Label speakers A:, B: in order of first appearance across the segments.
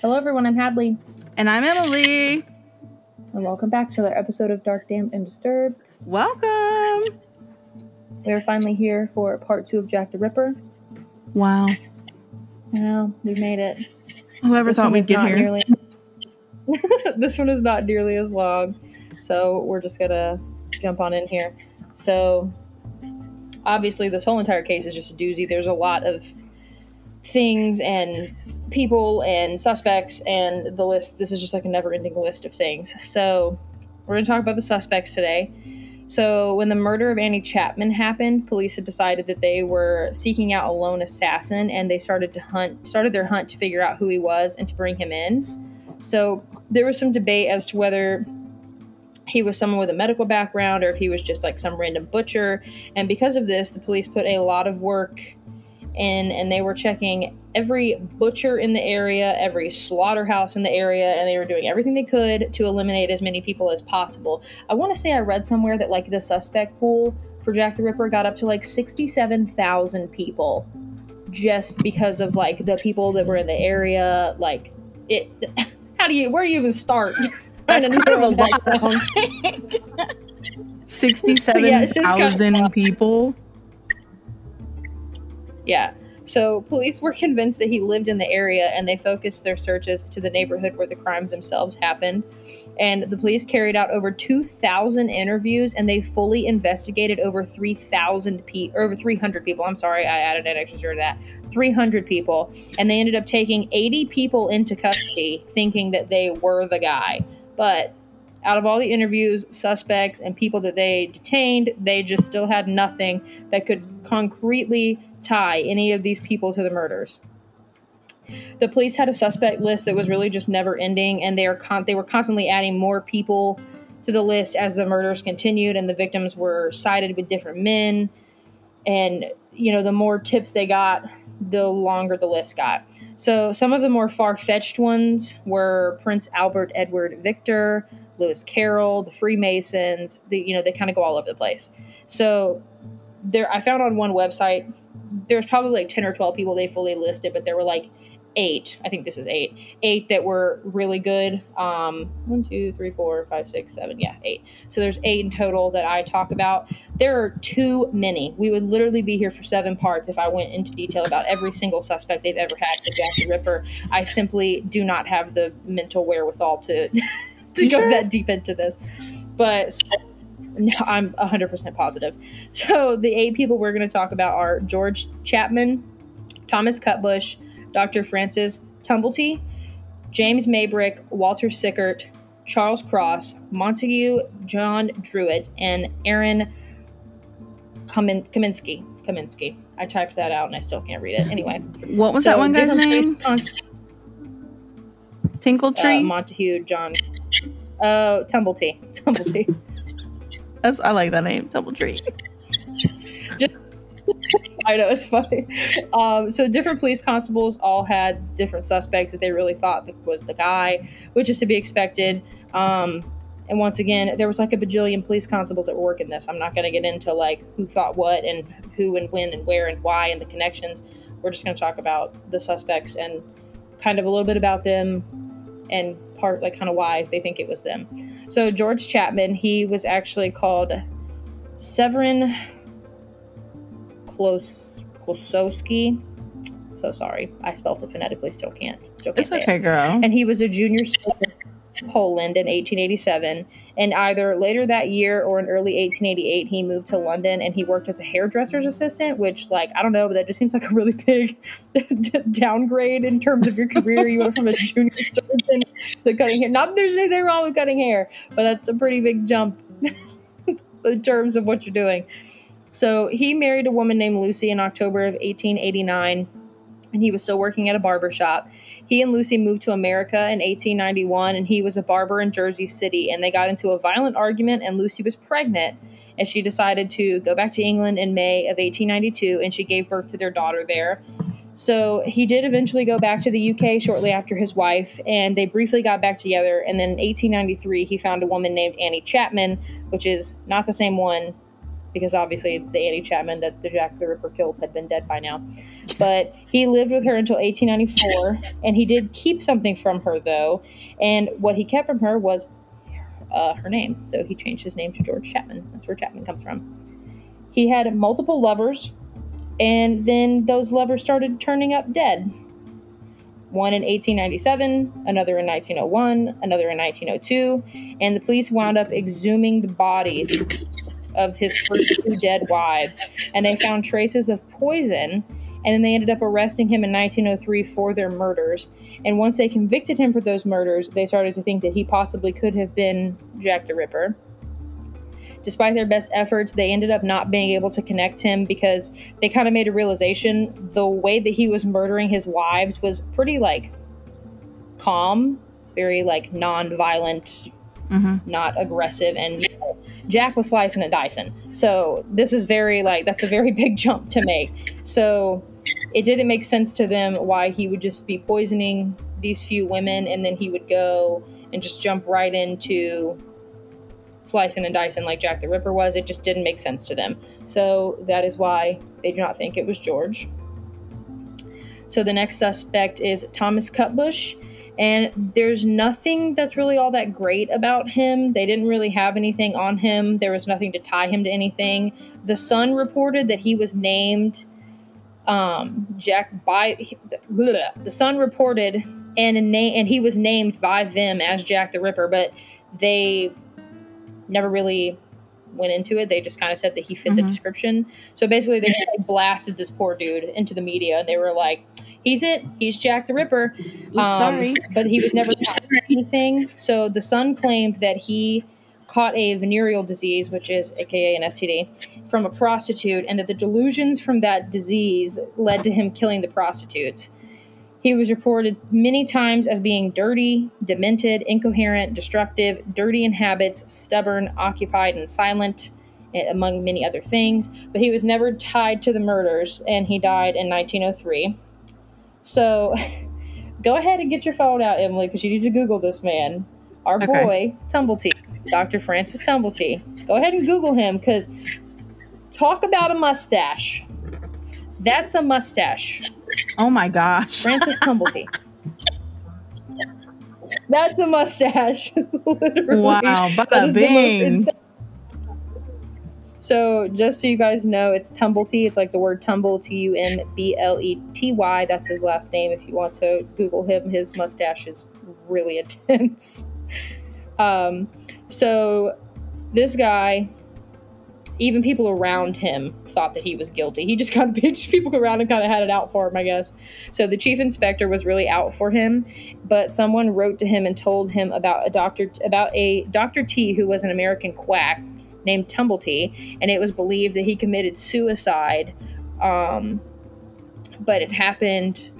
A: Hello, everyone. I'm Hadley,
B: And I'm Emily.
A: and welcome back to another episode of Dark, Damned, and Disturbed.
B: Welcome.
A: We're finally here for part two of Jack the Ripper.
B: Wow.
A: Now we made it.
B: Whoever
A: This
B: thought we'd get here.
A: Nearly... this one is not nearly as long, so we're just gonna jump on in here. So, obviously, this whole entire case is just a doozy. There's a lot of things and people and suspects, and the list. This is just like a never-ending list of things. So, we're gonna talk about the suspects today. So, when the murder of Annie Chapman happened, police had decided that they were seeking out a lone assassin, and they started to hunt, started their hunt to figure out who he was and to bring him in. So, there was some debate as to whether he was someone with a medical background or if he was just like some random butcher. And because of this, the police put a lot of work in, and they were checking every butcher in the area, every slaughterhouse in the area, and they were doing everything they could to eliminate as many people as possible. I want to say I read somewhere that like the suspect pool for Jack the Ripper got up to like 67,000 people just because of like the people that were in the area. Like, it, how do you, where do you even start?
B: That's kind of a lot.
A: down.
B: Sixty-seven
A: Yeah, it's just
B: thousand
A: kinda-
B: people.
A: Yeah. So police were convinced that he lived in the area and they focused their searches to the neighborhood where the crimes themselves happened. And the police carried out over 2,000 interviews and they fully investigated over 3,000 people, over 300 people. I'm sorry, I added an extra zero to that. 300 people. And they ended up taking 80 people into custody thinking that they were the guy. But out of all the interviews, suspects, and people that they detained, they just still had nothing that could concretely tie any of these people to the murders. The police had a suspect list that was really just never ending, and they are con- they were constantly adding more people to the list as the murders continued, and the victims were sided with different men. And you know, the more tips they got, the longer the list got. So some of the more far fetched ones were Prince Albert Edward Victor, Lewis Carroll, the Freemasons. The you know they kind of go all over the place. So there, I found on one website there's probably like 10 or 12 people they fully listed, but there were like eight. I think this is eight. Eight that were really good. Um, one, two, three, four, five, six, seven. Yeah, eight. So there's eight in total that I talk about. There are too many. We would literally be here for seven parts if I went into detail about every single suspect they've ever had for Jack the Ripper. I simply do not have the mental wherewithal to to
B: You
A: go
B: sure?
A: that deep into this. But no, I'm 100% positive. So the eight people we're going to talk about are George Chapman, Thomas Cutbush, Dr. Francis Tumblety, James Maybrick, Walter Sickert, Charles Cross, Montague John Druitt, and Aaron Kamin- Kaminsky. Kaminsky. I typed that out and I still can't read it. Anyway,
B: What was
A: so
B: that one guy's name?
A: const-
B: Tinkle
A: uh,
B: Tree.
A: Montague John. Oh, Tumblety. Tumblety.
B: That's I like that name. Double Tree.
A: I know it's funny. Um, so different police constables all had different suspects that they really thought was the guy, which is to be expected. Um, and once again, there was like a bajillion police constables that were working this. I'm not going to get into like who thought what and who and when and where and why and the connections. We're just going to talk about the suspects and kind of a little bit about them and part like kind of why they think it was them. So George Chapman, he was actually called Severin Klos Klosowski. So sorry, I spelled it phonetically. Still can't. Still can't
B: It's
A: say it
B: okay, girl.
A: and he was a junior in Poland in 1887. And either later that year or in early 1888, he moved to London and he worked as a hairdresser's assistant, which, like, I don't know, but that just seems like a really big downgrade in terms of your career. You went from a junior surgeon to cutting hair. Not that there's anything wrong with cutting hair, but that's a pretty big jump in terms of what you're doing. So he married a woman named Lucy in October of 1889, and he was still working at a barber shop. He and Lucy moved to America in 1891, and he was a barber in Jersey City. And they got into a violent argument, and Lucy was pregnant, and she decided to go back to England in May of 1892, and she gave birth to their daughter there. So he did eventually go back to the UK shortly after his wife, and they briefly got back together. And then in 1893, he found a woman named Annie Chapman, which is not the same one because obviously the Annie Chapman that the Jack the Ripper killed had been dead by now. But he lived with her until 1894, and he did keep something from her though. And what he kept from her was uh, her name. So he changed his name to George Chapman. That's where Chapman comes from. He had multiple lovers, and then those lovers started turning up dead. One in 1897, another in 1901, another in 1902, and the police wound up exhuming the bodies of his first two dead wives, and they found traces of poison. And then they ended up arresting him in 1903 for their murders. And once they convicted him for those murders, they started to think that he possibly could have been Jack the Ripper. Despite their best efforts, they ended up not being able to connect him because they kind of made a realization the way that he was murdering his wives was pretty like calm. It's very like non-violent,
B: hmm
A: not aggressive, and Jack was slicing and dicing. So this is very like that's a very big jump to make. So it didn't make sense to them why he would just be poisoning these few women and then he would go and just jump right into slicing and dicing like Jack the Ripper was. It just didn't make sense to them. So that is why they do not think it was George. So the next suspect is Thomas Cutbush. And there's nothing that's really all that great about him. They didn't really have anything on him. There was nothing to tie him to anything. The Sun reported that he was named um, Jack by the Sun reported and a name and he was named by them as Jack the Ripper, but they never really went into it. They just kind of said that he fit the
B: Mhm.
A: description. So basically, they just, like, blasted this poor dude into the media. and They were like, "He's it. He's Jack the Ripper."
B: Oops,
A: Um,
B: sorry.
A: but he was never caught anything. So the Sun claimed that he caught a venereal disease, which is AKA an STD, from a prostitute, and that the delusions from that disease led to him killing the prostitutes. He was reported many times as being dirty, demented, incoherent, destructive, dirty in habits, stubborn, occupied, and silent, eh, among many other things. But he was never tied to the murders, and he died in 1903. So go ahead and get your phone out, Emily, because you need to Google this man. Our
B: Okay.
A: boy, Tumblety, Dr. Francis Tumblety. Go ahead and Google him, because talk about a mustache. That's a mustache.
B: Oh my gosh.
A: Francis Tumblety. That's a mustache. Literally.
B: Wow.
A: That
B: Bada
A: is the most
B: bing.
A: So, just so you guys know, it's Tumblety. It's like the word tumble, T U M B L E T Y. That's his last name. If you want to Google him, his mustache is really intense. Um, so, this guy, even people around him thought that he was guilty. He just kind of pitched people around and kind of had it out for him, I guess. So, the chief inspector was really out for him, but someone wrote to him and told him about a doctor, about a Dr. T who was an American quack named Tumblety, and it was believed that he committed suicide. Um, but it happened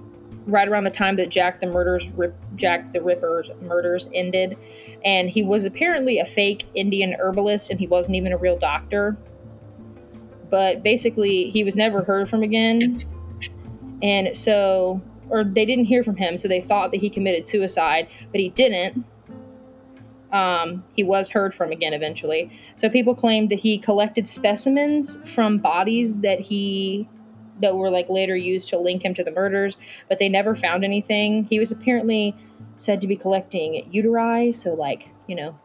A: right around the time that Jack the murders, Rip, Jack the Ripper's murders ended, and he was apparently a fake Indian herbalist, and he wasn't even a real doctor. But basically, he was never heard from again, and so, or they didn't hear from him, so they thought that he committed suicide, but he didn't. Um, he was heard from again eventually. So people claimed that he collected specimens from bodies that he that were like later used to link him to the murders, but they never found anything. He was apparently said to be collecting uteri, so like, you know,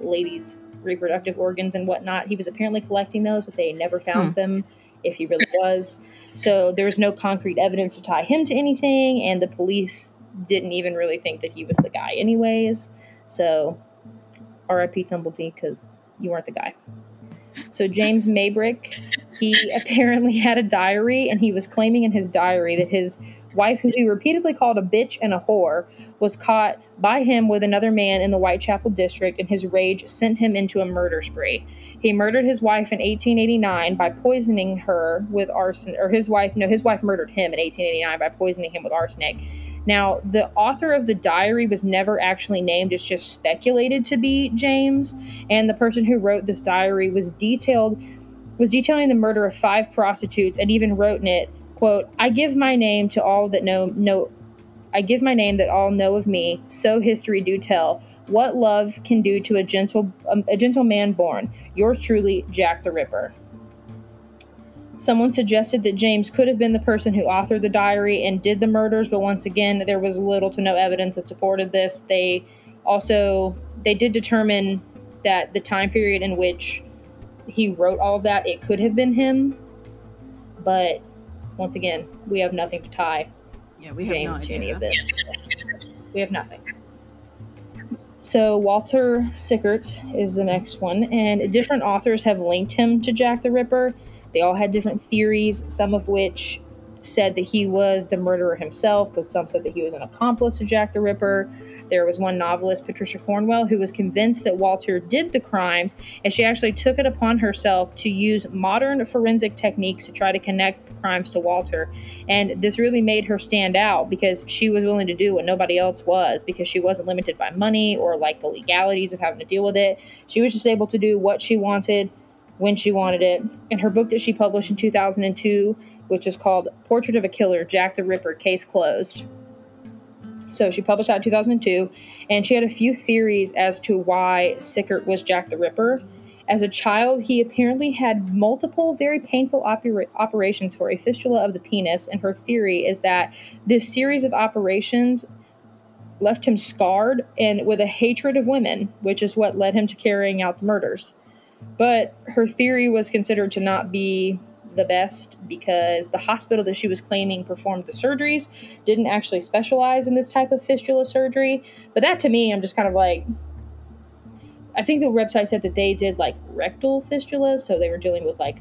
A: ladies' reproductive organs and whatnot. He was apparently collecting those, but they never found them if he really was. So there was no concrete evidence to tie him to anything, and the police didn't even really think that he was the guy, anyways. So, R.I.P. Tumblety, because you weren't the guy. So James Maybrick, he apparently had a diary, and he was claiming in his diary that his wife, who he repeatedly called a bitch and a whore, was caught by him with another man in the Whitechapel district, and his rage sent him into a murder spree. He murdered his wife in 1889 by poisoning her with arson, or his wife, no, his wife murdered him in 1889 by poisoning him with arsenic. Now, the author of the diary was never actually named, it's just speculated to be James, and the person who wrote this diary was detailed was detailing the murder of five prostitutes and even wrote in it, quote, I give my name to all that know know I give my name that all know of me, so history do tell. What love can do to a gentle um, a gentle man born. Yours truly, Jack the Ripper. Someone suggested that James could have been the person who authored the diary and did the murders, but once again, there was little to no evidence that supported this. They also they did determine that the time period in which he wrote all of that it could have been him, but once again, we have nothing to tie
B: Yeah, we have
A: James
B: no
A: to
B: idea.
A: any of this. We have nothing. So Walter Sickert is the next one, and different authors have linked him to Jack the Ripper. They all had different theories, some of which said that he was the murderer himself, but some said that he was an accomplice to Jack the Ripper. There was one novelist, Patricia Cornwell, who was convinced that Walter did the crimes, and she actually took it upon herself to use modern forensic techniques to try to connect the crimes to Walter. And this really made her stand out because she was willing to do what nobody else was because she wasn't limited by money or like the legalities of having to deal with it. She was just able to do what she wanted when she wanted it. In her book that she published in 2002, which is called Portrait of a Killer Jack the Ripper Case Closed. So she published that in 2002, and she had a few theories as to why Sickert was Jack the Ripper. As a child, he apparently had multiple very painful opera- operations for a fistula of the penis, and her theory is that this series of operations left him scarred and with a hatred of women, which is what led him to carrying out the murders. But her theory was considered to not be the best because the hospital that she was claiming performed the surgeries didn't actually specialize in this type of fistula surgery. But that to me, I'm just kind of like, I think the website said that they did like rectal fistulas, so they were dealing with like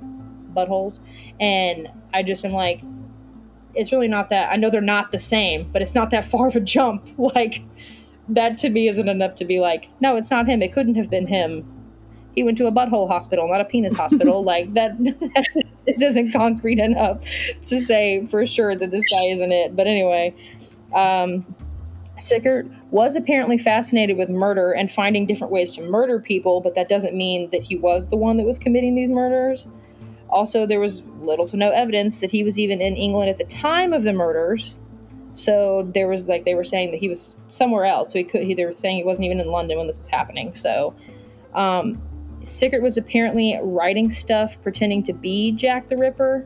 A: buttholes. And I just am like, it's really not that. I know they're not the same, but it's not that far of a jump. Like, that to me isn't enough to be like, no, it's not him. It couldn't have been him. He went to a butthole hospital, not a penis hospital. like, that, this isn't concrete enough to say for sure that this guy isn't it. But anyway, um, Sickert was apparently fascinated with murder and finding different ways to murder people, but that doesn't mean that he was the one that was committing these murders. Also, there was little to no evidence that he was even in England at the time of the murders. So there was like they were saying that he was somewhere else. So he could. He, they were saying he wasn't even in London when this was happening. So um, Sickert was apparently writing stuff pretending to be Jack the Ripper.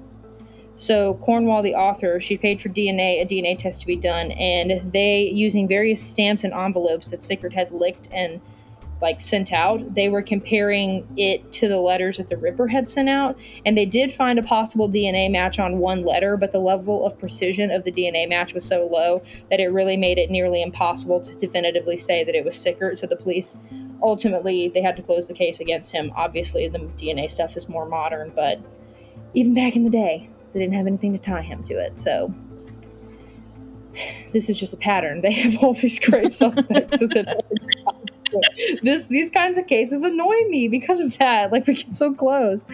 A: So Cornwell, the author, she paid for DNA, a DNA test to be done, and they, using various stamps and envelopes that Sickert had licked and like sent out, they were comparing it to the letters that the Ripper had sent out, and they did find a possible DNA match on one letter, but the level of precision of the DNA match was so low that it really made it nearly impossible to definitively say that it was Sickert. So the police ultimately they had to close the case against him. Obviously, the DNA stuff is more modern, but even back in the day, they didn't have anything to tie him to it. So this is just a pattern. They have all these great suspects. this these kinds of cases annoy me because of that. Like we get so close.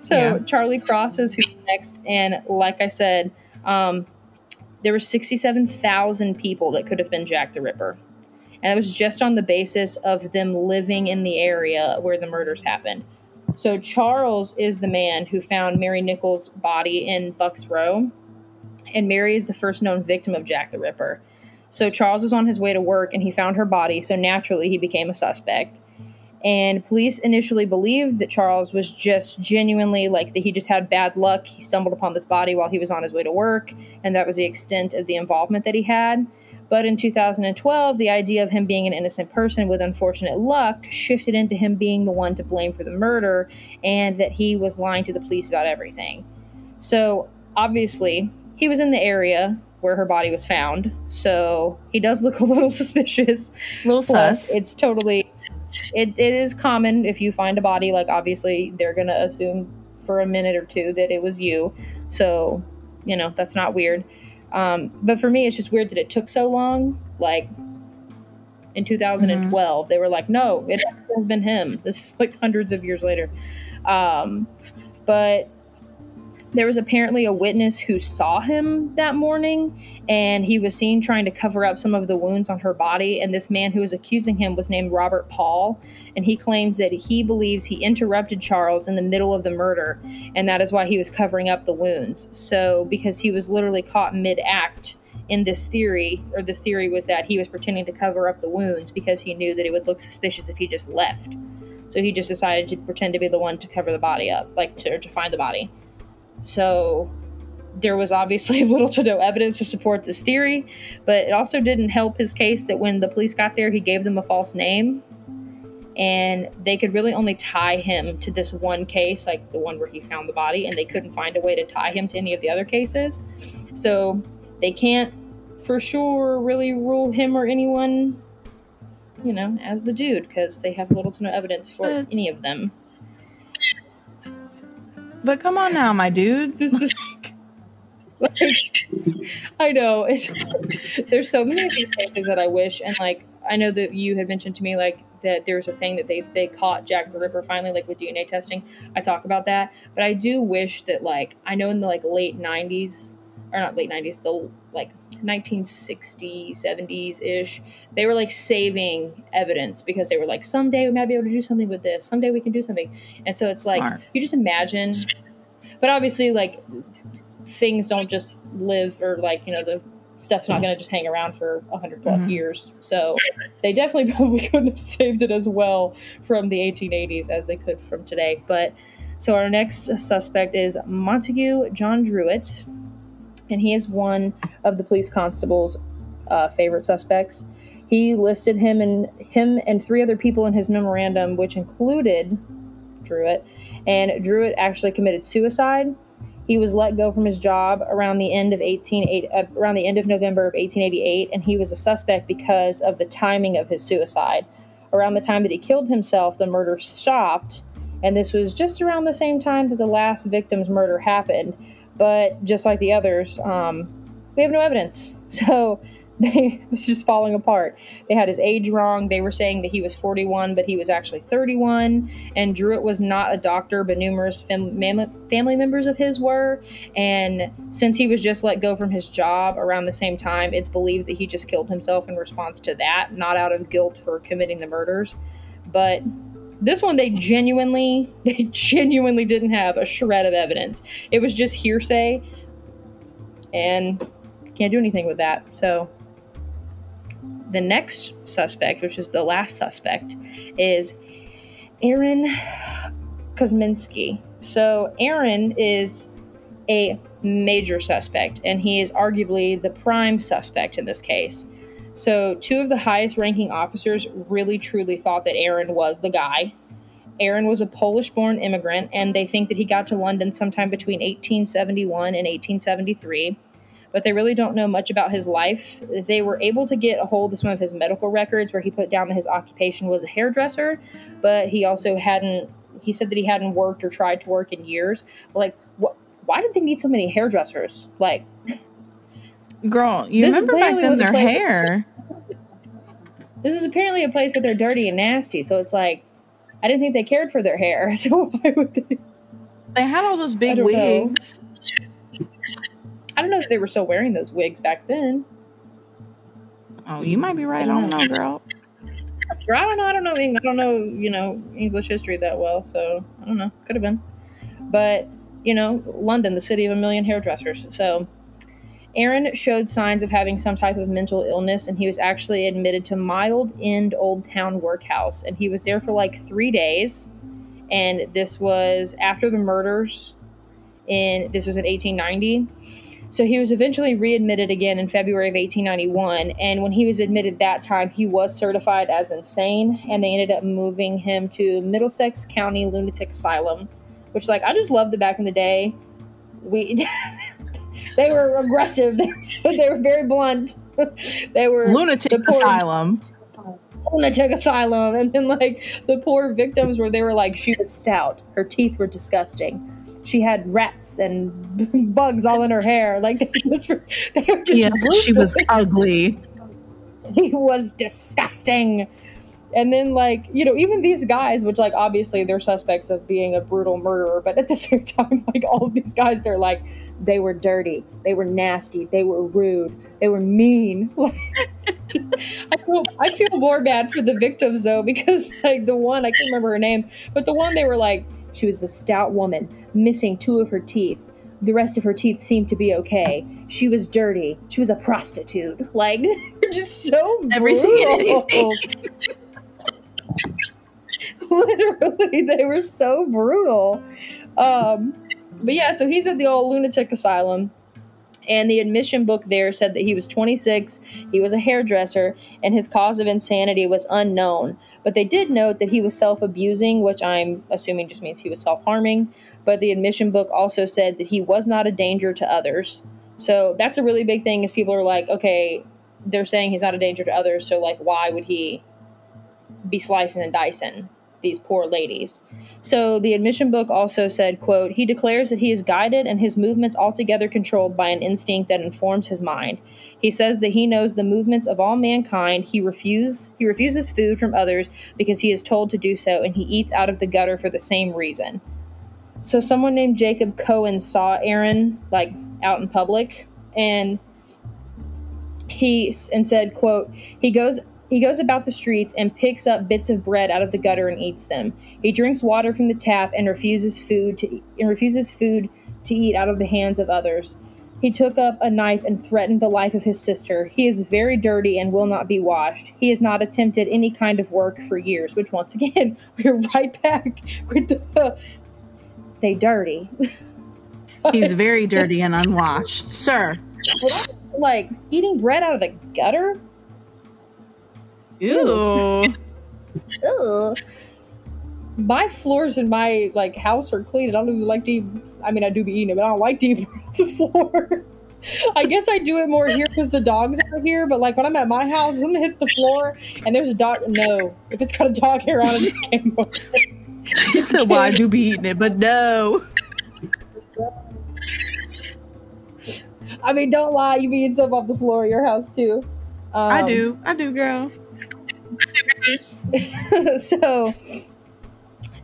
A: So
B: Yeah.
A: Charlie Cross is who's next, and like I said, um, there were sixty-seven thousand people that could have been Jack the Ripper, and it was just on the basis of them living in the area where the murders happened. So Charles is the man who found Mary Nichols' body in Bucks Row, and Mary is the first known victim of Jack the Ripper. So Charles was on his way to work and he found her body, so naturally he became a suspect. And police initially believed that Charles was just genuinely like that he just had bad luck. He stumbled upon this body while he was on his way to work, and that was the extent of the involvement that he had. But in 2012, the idea of him being an innocent person with unfortunate luck shifted into him being the one to blame for the murder and that he was lying to the police about everything. So, obviously, he was in the area where her body was found, so he does look a little suspicious.
B: little sus.
A: it's totally it, it is common if you find a body like obviously they're gonna assume for a minute or two that it was you so you know that's not weird um, but for me it's just weird that it took so long like in 2012 they were like no it has been him. This is like hundreds of years later. Um, but there was apparently a witness who saw him that morning and he was seen trying to cover up some of the wounds on her body. And this man who was accusing him was named robert paul and he claims that he believes he interrupted charles in the middle of the murder and that is why he was covering up the wounds. So because he was literally caught mid-act in this theory or this theory was that he was pretending to cover up the wounds because he knew that it would look suspicious if he just left. So he just decided to pretend to be the one to cover the body up like to, to find the body so there was obviously little to no evidence to support this theory, but it also didn't help his case that when the police got there, he gave them a false name. And they could really only tie him to this one case, like the one where he found the body, and they couldn't find a way to tie him to any of the other cases. So they can't for sure really rule him or anyone, you know, as the dude because they have little to no evidence for
B: But-
A: any of them.
B: But come on now, my dude.
A: This is like, I know it's, there's so many of these cases that I wish, and like I know that you had mentioned to me like that there was a thing that they they caught Jack the Ripper finally like with DNA testing. I talk about that, but I do wish that like I know in the like late '90s or not late '90s, the like 1960s, 70s ish, they were like saving evidence because they were like someday we might be able to do something with this, someday we can do something, and so it's like
B: Smart.
A: you just imagine but obviously like things don't just live or like you know the stuff's not going to just hang around for 100 plus
B: Mhm.
A: years. So they definitely probably couldn't have saved it as well from the 1880s as they could from today. But so our next suspect is montague john druitt and he is one of the police constable's uh, favorite suspects he listed him and him and three other people in his memorandum which included druitt and Druitt actually committed suicide. He was let go from his job around the end of 1880, uh, around the end of November of 1888, and he was a suspect because of the timing of his suicide. Around the time that he killed himself, the murder stopped, and this was just around the same time that the last victim's murder happened. But just like the others, um, we have no evidence, so they, it's just falling apart. They had his age wrong. They were saying that he was 41, but he was actually 31 and Druitt was not a doctor, but numerous fam- family members of his were. And since he was just let go from his job around the same time, it's believed that he just killed himself in response to that, not out of guilt for committing the murders. But this one, they genuinely, they genuinely didn't have a shred of evidence. It was just hearsay, and can't do anything with that. So. The next suspect, which is the last suspect, is Aaron Kosminski. So Aaron is a major suspect, and he is arguably the prime suspect in this case. So two of the highest ranking officers really truly thought that Aaron was the guy. Aaron was a Polish born immigrant, and they think that he got to London sometime between 1871 and 1873 but they really don't know much about his life. They were able to get a hold of some of his medical records where he put down that his occupation was a hairdresser, but he also hadn't, he said that he hadn't worked or tried to work in years. Like, wh- why did they need so many hairdressers? Like,
B: Girl, you
A: This
B: remember back then their hair.
A: this is apparently a place that they're dirty and nasty, so it's like, I didn't think they cared for their hair, so why would they?
B: They had all those big
A: know.
B: wigs.
A: I don't know if they were still wearing those wigs back then.
B: Oh, you might be right. I don't know, mm. girl.
A: Or I don't know. I don't know. I don't know. You know English history that well, so I don't know. Could have been, but you know, London, the city of a million hairdressers. So, Aaron showed signs of having some type of mental illness, and he was actually admitted to Mile End Old Town Workhouse, and he was there for like three days. And this was after the murders. and this was in 1890. So he was eventually readmitted again in February of 1891, and when he was admitted that time, he was certified as insane, and they ended up moving him to Middlesex County Lunatic Asylum, which, like, I just loved the back in the day. We, they were aggressive, they, they were very blunt. they were
B: Lunatic
A: the poor-
B: asylum.
A: lunatic asylum, and then like the poor victims where they were like, she was stout, her teeth were disgusting. She had rats and bugs all in her hair. Like they were, they were just
B: Yes, she was ugly.
A: he was disgusting. And then like, you know, even these guys, which like obviously they're suspects of being a brutal murderer, but at the same time, like all of these guys, they're like, they were dirty, they were nasty, they were rude, they were mean. I feel I feel more bad for the victims though, because like the one I can't remember her name, but the one they were like, she was a stout woman, missing two of her teeth. The rest of her teeth seemed to be okay. She was dirty. She was a prostitute. Like just so
B: Everything.
A: Literally, they were so brutal. Um, but yeah, so he's at the old lunatic asylum. And the admission book there said that he was 26, he was a hairdresser, and his cause of insanity was unknown. But they did note that he was self abusing, which I'm assuming just means he was self harming. But the admission book also said that he was not a danger to others. So that's a really big thing, is people are like, okay, they're saying he's not a danger to others, so like, why would he be slicing and dicing these poor ladies? So the admission book also said, quote, he declares that he is guided and his movements altogether controlled by an instinct that informs his mind. He says that he knows the movements of all mankind. He refuses he refuses food from others because he is told to do so, and he eats out of the gutter for the same reason. So someone named Jacob Cohen saw Aaron like out in public, and he and said, "quote He goes he goes about the streets and picks up bits of bread out of the gutter and eats them. He drinks water from the tap and refuses food to and refuses food to eat out of the hands of others. He took up a knife and threatened the life of his sister. He is very dirty and will not be washed. He has not attempted any kind of work for years, which once again, we're right back with the they dirty.
B: He's very dirty and unwashed. Sir.
A: Like eating bread out of the gutter?
B: Ew.
A: Ew. My floors in my like house are clean. I don't even like to eat. I mean, I do be eating it, but I don't like to eat the floor. I guess I do it more here because the dogs are here. But like when I'm at my house, something hits the floor and there's a dog. No, if it's got a dog hair on it, it's game over.
B: She said, "Well, I do be eating it, but no."
A: I mean, don't lie. You be eating stuff off the floor of your house too. Um,
B: I do. I do, girl.
A: so,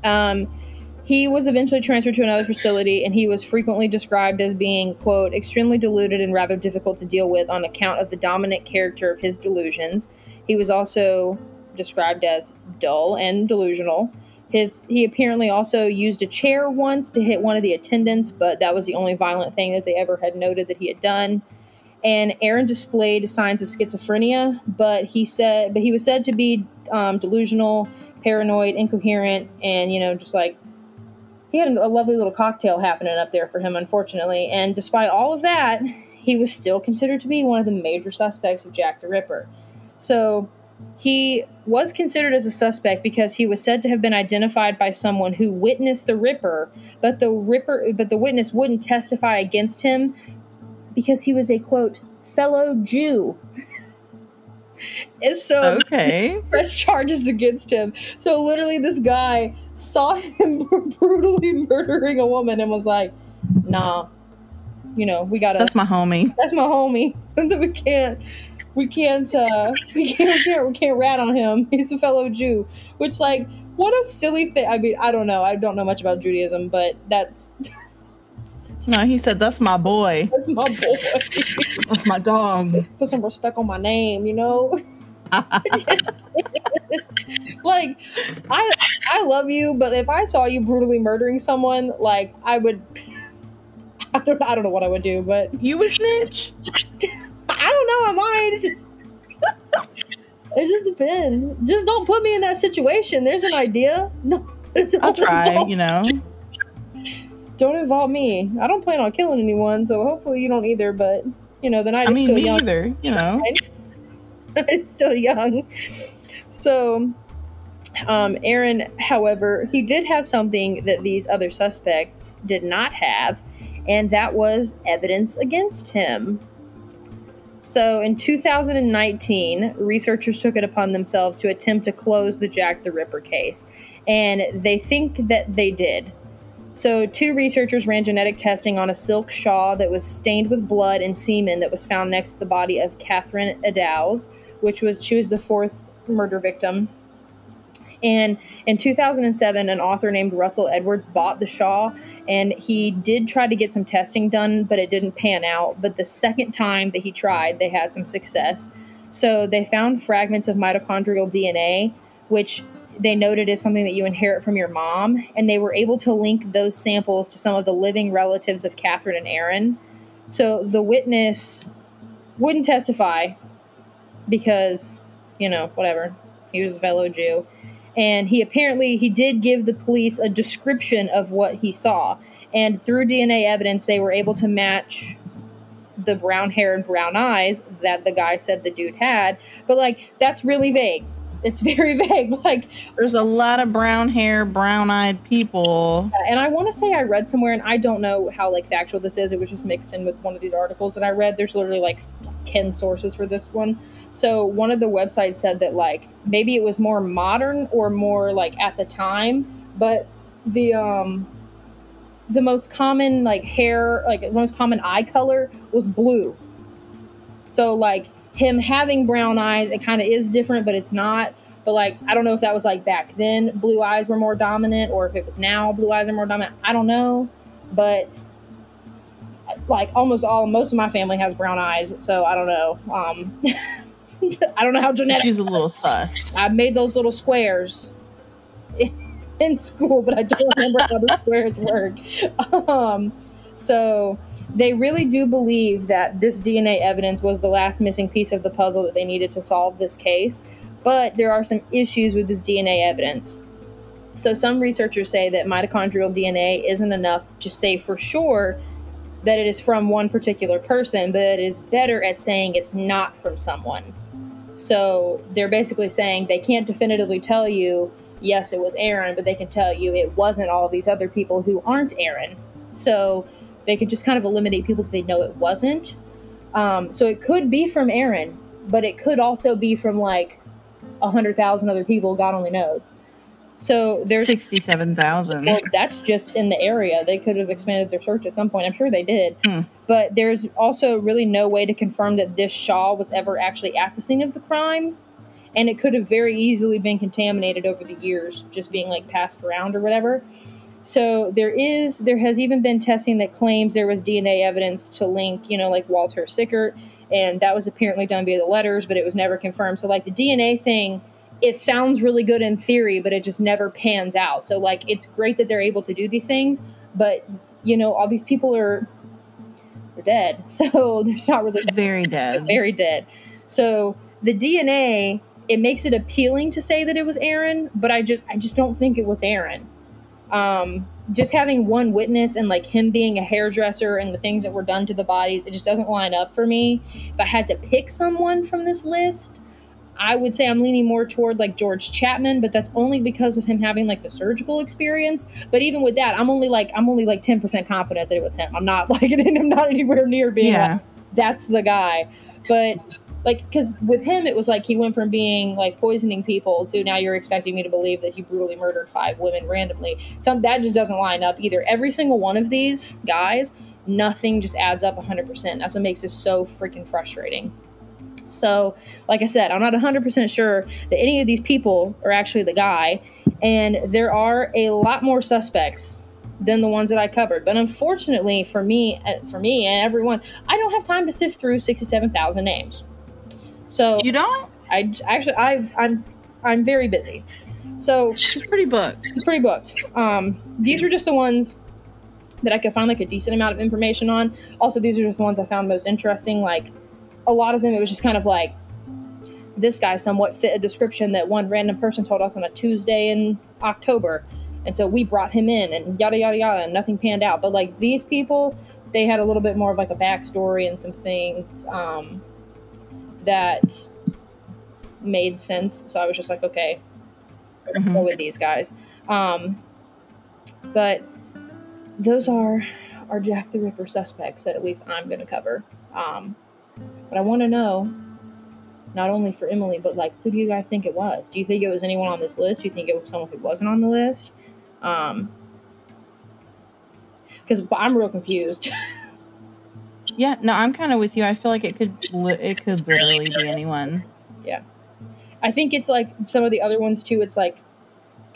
A: um, he was eventually transferred to another facility, and he was frequently described as being, quote, extremely deluded and rather difficult to deal with on account of the dominant character of his delusions. He was also described as dull and delusional. His he apparently also used a chair once to hit one of the attendants, but that was the only violent thing that they ever had noted that he had done. And Aaron displayed signs of schizophrenia, but he said, but he was said to be um, delusional, paranoid, incoherent, and you know, just like he had a lovely little cocktail happening up there for him, unfortunately. And despite all of that, he was still considered to be one of the major suspects of Jack the Ripper. So he was considered as a suspect because he was said to have been identified by someone who witnessed the Ripper, but the Ripper but the witness wouldn't testify against him because he was a quote fellow Jew. and so
B: Okay.
A: press charges against him. So literally this guy saw him brutally murdering a woman and was like, "Nah, you know, we got to
B: That's my homie.
A: that's my homie. we can't, we can't, uh, we can't, we can't, we can't rat on him. He's a fellow Jew. Which, like, what a silly thing. I mean, I don't know. I don't know much about Judaism, but that's
B: No, he said that's my boy.
A: that's my boy.
B: That's my dog.
A: Put some respect on my name, you know. like, I I love you, but if I saw you brutally murdering someone, like, I would. I don't, I don't know what I would do, but
B: you a snitch?
A: I don't know. I might. It just, it just depends. Just don't put me in that situation. There's an idea. No,
B: I'll try, you know.
A: Don't involve me. I don't plan on killing anyone, so hopefully you don't either. But you know, the night
B: I
A: is
B: mean,
A: still
B: me
A: young.
B: either, you know.
A: it's still young. So, um, Aaron, however, he did have something that these other suspects did not have, and that was evidence against him. So, in 2019, researchers took it upon themselves to attempt to close the Jack the Ripper case, and they think that they did. So, two researchers ran genetic testing on a silk shawl that was stained with blood and semen that was found next to the body of Catherine Eddowes, which was she was the fourth murder victim. And in 2007, an author named Russell Edwards bought the shawl, and he did try to get some testing done, but it didn't pan out. But the second time that he tried, they had some success. So they found fragments of mitochondrial DNA, which they noted as something that you inherit from your mom, and they were able to link those samples to some of the living relatives of Catherine and Aaron. So the witness wouldn't testify because, you know, whatever. He was a fellow Jew. And he apparently he did give the police a description of what he saw. And through DNA evidence, they were able to match the brown hair and brown eyes that the guy said the dude had. But like that's really vague. It's very vague. Like
B: there's a lot of brown hair, brown eyed people.
A: And I want to say I read somewhere, and I don't know how like factual this is. It was just mixed in with one of these articles that I read. There's literally like ten sources for this one. So one of the websites said that like maybe it was more modern or more like at the time, but the um the most common like hair like the most common eye color was blue. So like him having brown eyes, it kind of is different, but it's not. But like, I don't know if that was like back then, blue eyes were more dominant, or if it was now, blue eyes are more dominant. I don't know, but like almost all, most of my family has brown eyes, so I don't know. Um, I don't know how genetic.
B: She's a little sus.
A: I made those little squares in school, but I don't remember how the squares work. Um, so they really do believe that this DNA evidence was the last missing piece of the puzzle that they needed to solve this case. But there are some issues with this DNA evidence. So some researchers say that mitochondrial DNA isn't enough to say for sure that it is from one particular person, but it is better at saying it's not from someone. So they're basically saying they can't definitively tell you, yes, it was Aaron, but they can tell you it wasn't all these other people who aren't Aaron. So they could just kind of eliminate people that they know it wasn't. Um, so it could be from Aaron, but it could also be from like a hundred thousand other people. God only knows. So there's
B: sixty-seven thousand.
A: Well, that's just in the area. They could have expanded their search at some point. I'm sure they did.
B: Mm.
A: But there's also really no way to confirm that this shawl was ever actually at the scene of the crime, and it could have very easily been contaminated over the years, just being like passed around or whatever. So there is, there has even been testing that claims there was DNA evidence to link, you know, like Walter Sickert, and that was apparently done via the letters, but it was never confirmed. So like the DNA thing, it sounds really good in theory, but it just never pans out. So like it's great that they're able to do these things, but you know, all these people are they're dead. So there's not really
B: very dead.
A: Very dead. So the DNA, it makes it appealing to say that it was Aaron, but I just I just don't think it was Aaron um, just having one witness and like him being a hairdresser and the things that were done to the bodies, it just doesn't line up for me. If I had to pick someone from this list, I would say I'm leaning more toward like George Chapman, but that's only because of him having like the surgical experience. But even with that, I'm only like I'm only like 10% confident that it was him. I'm not like I'm not anywhere near being yeah. like that's the guy. But like because with him it was like he went from being like poisoning people to now you're expecting me to believe that he brutally murdered five women randomly some that just doesn't line up either every single one of these guys nothing just adds up 100% that's what makes this so freaking frustrating so like i said i'm not 100% sure that any of these people are actually the guy and there are a lot more suspects than the ones that I covered. But unfortunately for me, uh, for me and everyone, I don't have time to sift through 67,000 names. So
B: you don't?
A: I actually I I'm I'm very busy. So
B: she's pretty booked.
A: She's pretty booked. Um, these are just the ones that I could find like a decent amount of information on. Also, these are just the ones I found most interesting. Like a lot of them, it was just kind of like this guy somewhat fit a description that one random person told us on a Tuesday in October. And so we brought him in and yada yada yada and nothing panned out. But like these people, they had a little bit more of like a backstory and some things. Um, that made sense. So I was just like, okay, mm-hmm. go with these guys. Um, but those are our Jack the Ripper suspects that at least I'm going to cover. Um, but I want to know, not only for Emily, but like, who do you guys think it was? Do you think it was anyone on this list? Do you think it was someone who wasn't on the list? Um, because I'm real confused.
B: Yeah, no, I'm kind of with you. I feel like it could li- it could literally be anyone.
A: Yeah, I think it's like some of the other ones too. It's like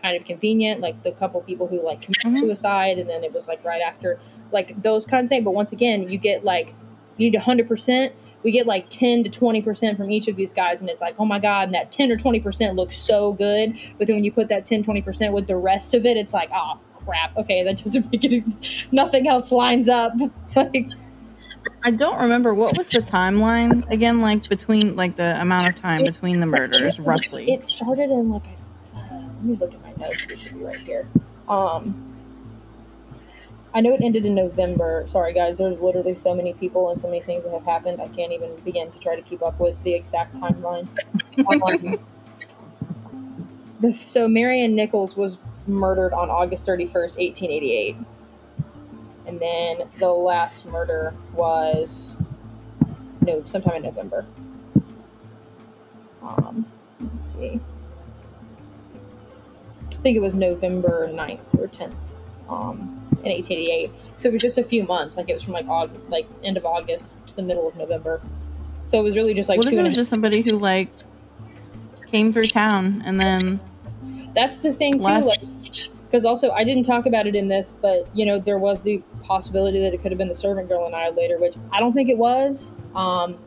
A: kind of convenient, like the couple people who like committed mm-hmm. suicide, and then it was like right after, like those kind of thing. But once again, you get like you need hundred percent. We get like ten to twenty percent from each of these guys, and it's like, oh my god, and that ten or twenty percent looks so good. But then when you put that 10 20 percent with the rest of it, it's like, oh crap. Okay, that doesn't make it. Nothing else lines up. like
B: I don't remember what was the timeline again, like between like the amount of time between the murders, roughly.
A: It started in like uh, let me look at my notes. It should be right here. Um, I know it ended in November. Sorry, guys. There's literally so many people and so many things that have happened. I can't even begin to try to keep up with the exact timeline. Um, the, so Mary Ann Nichols was murdered on August 31st, 1888. And then the last murder was no, sometime in November. Um, let's see. I think it was November 9th or 10th um, in 1888. So it was just a few months. Like it was from like August, like end of August to the middle of November. So it was really just like
B: what if it was just somebody who like came through town and then
A: That's the thing too, like because also I didn't talk about it in this, but you know there was the possibility that it could have been the servant girl annihilator, which I don't think it was. Um,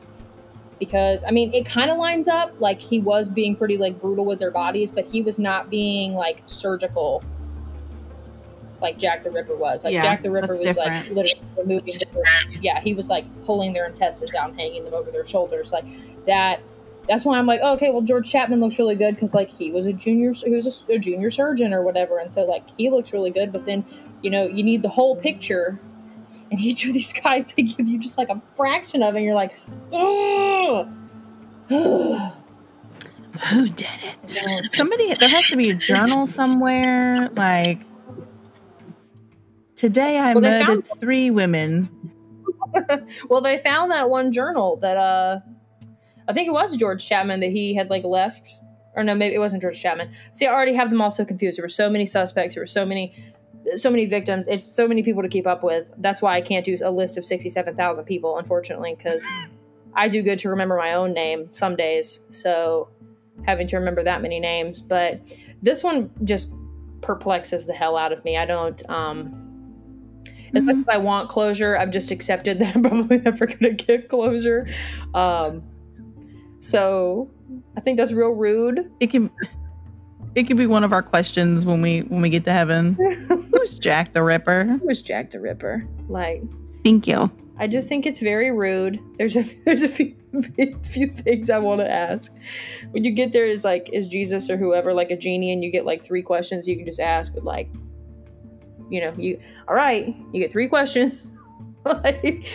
A: because I mean it kind of lines up like he was being pretty like brutal with their bodies, but he was not being like surgical. Like Jack the Ripper was. Like
B: Yeah,
A: Jack the Ripper
B: that's
A: was like literally removing. Their, yeah, he was like pulling their intestines out, and hanging them over their shoulders, like that that's why I'm like, oh, okay, well, George Chapman looks really good because like he was a junior, he was a, a junior surgeon or whatever, and so like he looks really good. But then, you know, you need the whole picture, and each of these guys they give you just like a fraction of it. and You're like, oh.
B: who did it? Somebody there has to be a journal somewhere like today I
A: Well,
B: murdered
A: found-
B: three women.
A: well, they found that one journal that uh, I think it was George Chapman that he had like left, or no, maybe it wasn't George Chapman. See, I already have them all so confused. There were so many suspects. There were so many, so many victims. It's so many people to keep up with. That's why I can't do a list of sixty-seven thousand people, unfortunately, because I do good to remember my own name some days. So having to remember that many names, but this one just perplexes the hell out of me. I don't. um as much as I want closure, I've just accepted that I'm probably never gonna get closure. Um, so I think that's real rude.
B: It can it could be one of our questions when we when we get to heaven. Who's Jack the Ripper?
A: Who's Jack the Ripper? Like,
B: Thank you.
A: I just think it's very rude. There's a there's a few, few things I want to ask. When you get there, is like, is Jesus or whoever like a genie, and you get like three questions you can just ask with like, you know, you all right, you get three questions. like,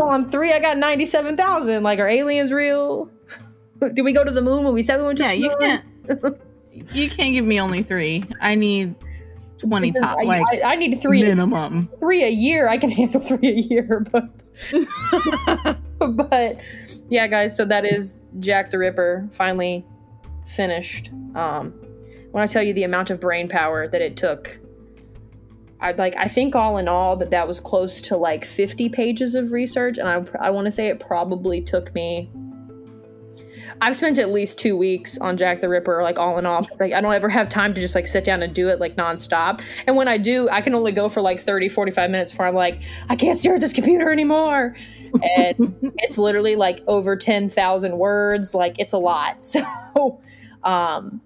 A: on three, I got ninety seven thousand. Like, are aliens real? Did we go to the moon when we said we went to
B: Yeah,
A: the
B: you can't you can't give me only three. I need twenty
A: Because
B: top
A: I,
B: like
A: I, I need three
B: minimum.
A: three a year. I can handle three a year, but but yeah, guys. So that is Jack the Ripper finally finished. Um, when I tell you the amount of brain power that it took, I like. I think all in all that that was close to like fifty pages of research, and I I want to say it probably took me. I've spent at least two weeks on Jack the Ripper, like all in all. It's like I don't ever have time to just like sit down and do it like nonstop. And when I do, I can only go for like 30, 45 minutes before I'm like, I can't stare at this computer anymore. And it's literally like over 10,000 words. Like it's a lot. So, um,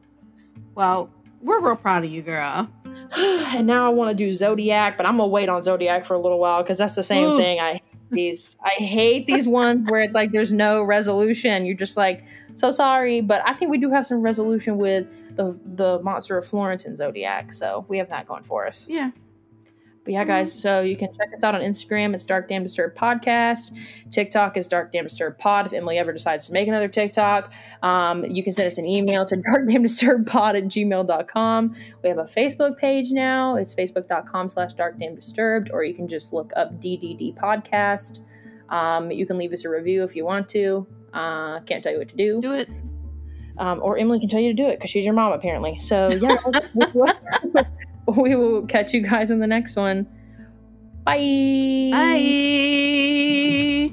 B: well, we're real proud of you, girl.
A: And now I want to do Zodiac, but I'm gonna wait on Zodiac for a little while because that's the same
B: Ooh.
A: thing. I hate these I hate these ones where it's like there's no resolution. You're just like so sorry, but I think we do have some resolution with the the monster of Florence and Zodiac, so we have that going for us.
B: Yeah.
A: But yeah, guys, so you can check us out on Instagram. It's Dark Damn Disturbed Podcast. TikTok is Dark Damn Disturbed Pod. If Emily ever decides to make another TikTok, um, you can send us an email to darkdamndisturbedpod at gmail.com. We have a Facebook page now. It's facebook.com slash darkdamndisturbed, or you can just look up DDD Podcast. Um, you can leave us a review if you want to. Uh, can't tell you what to do.
B: Do it.
A: Um, or Emily can tell you to do it because she's your mom, apparently. So, yeah, we will catch you guys in the next one. Bye.
B: Bye.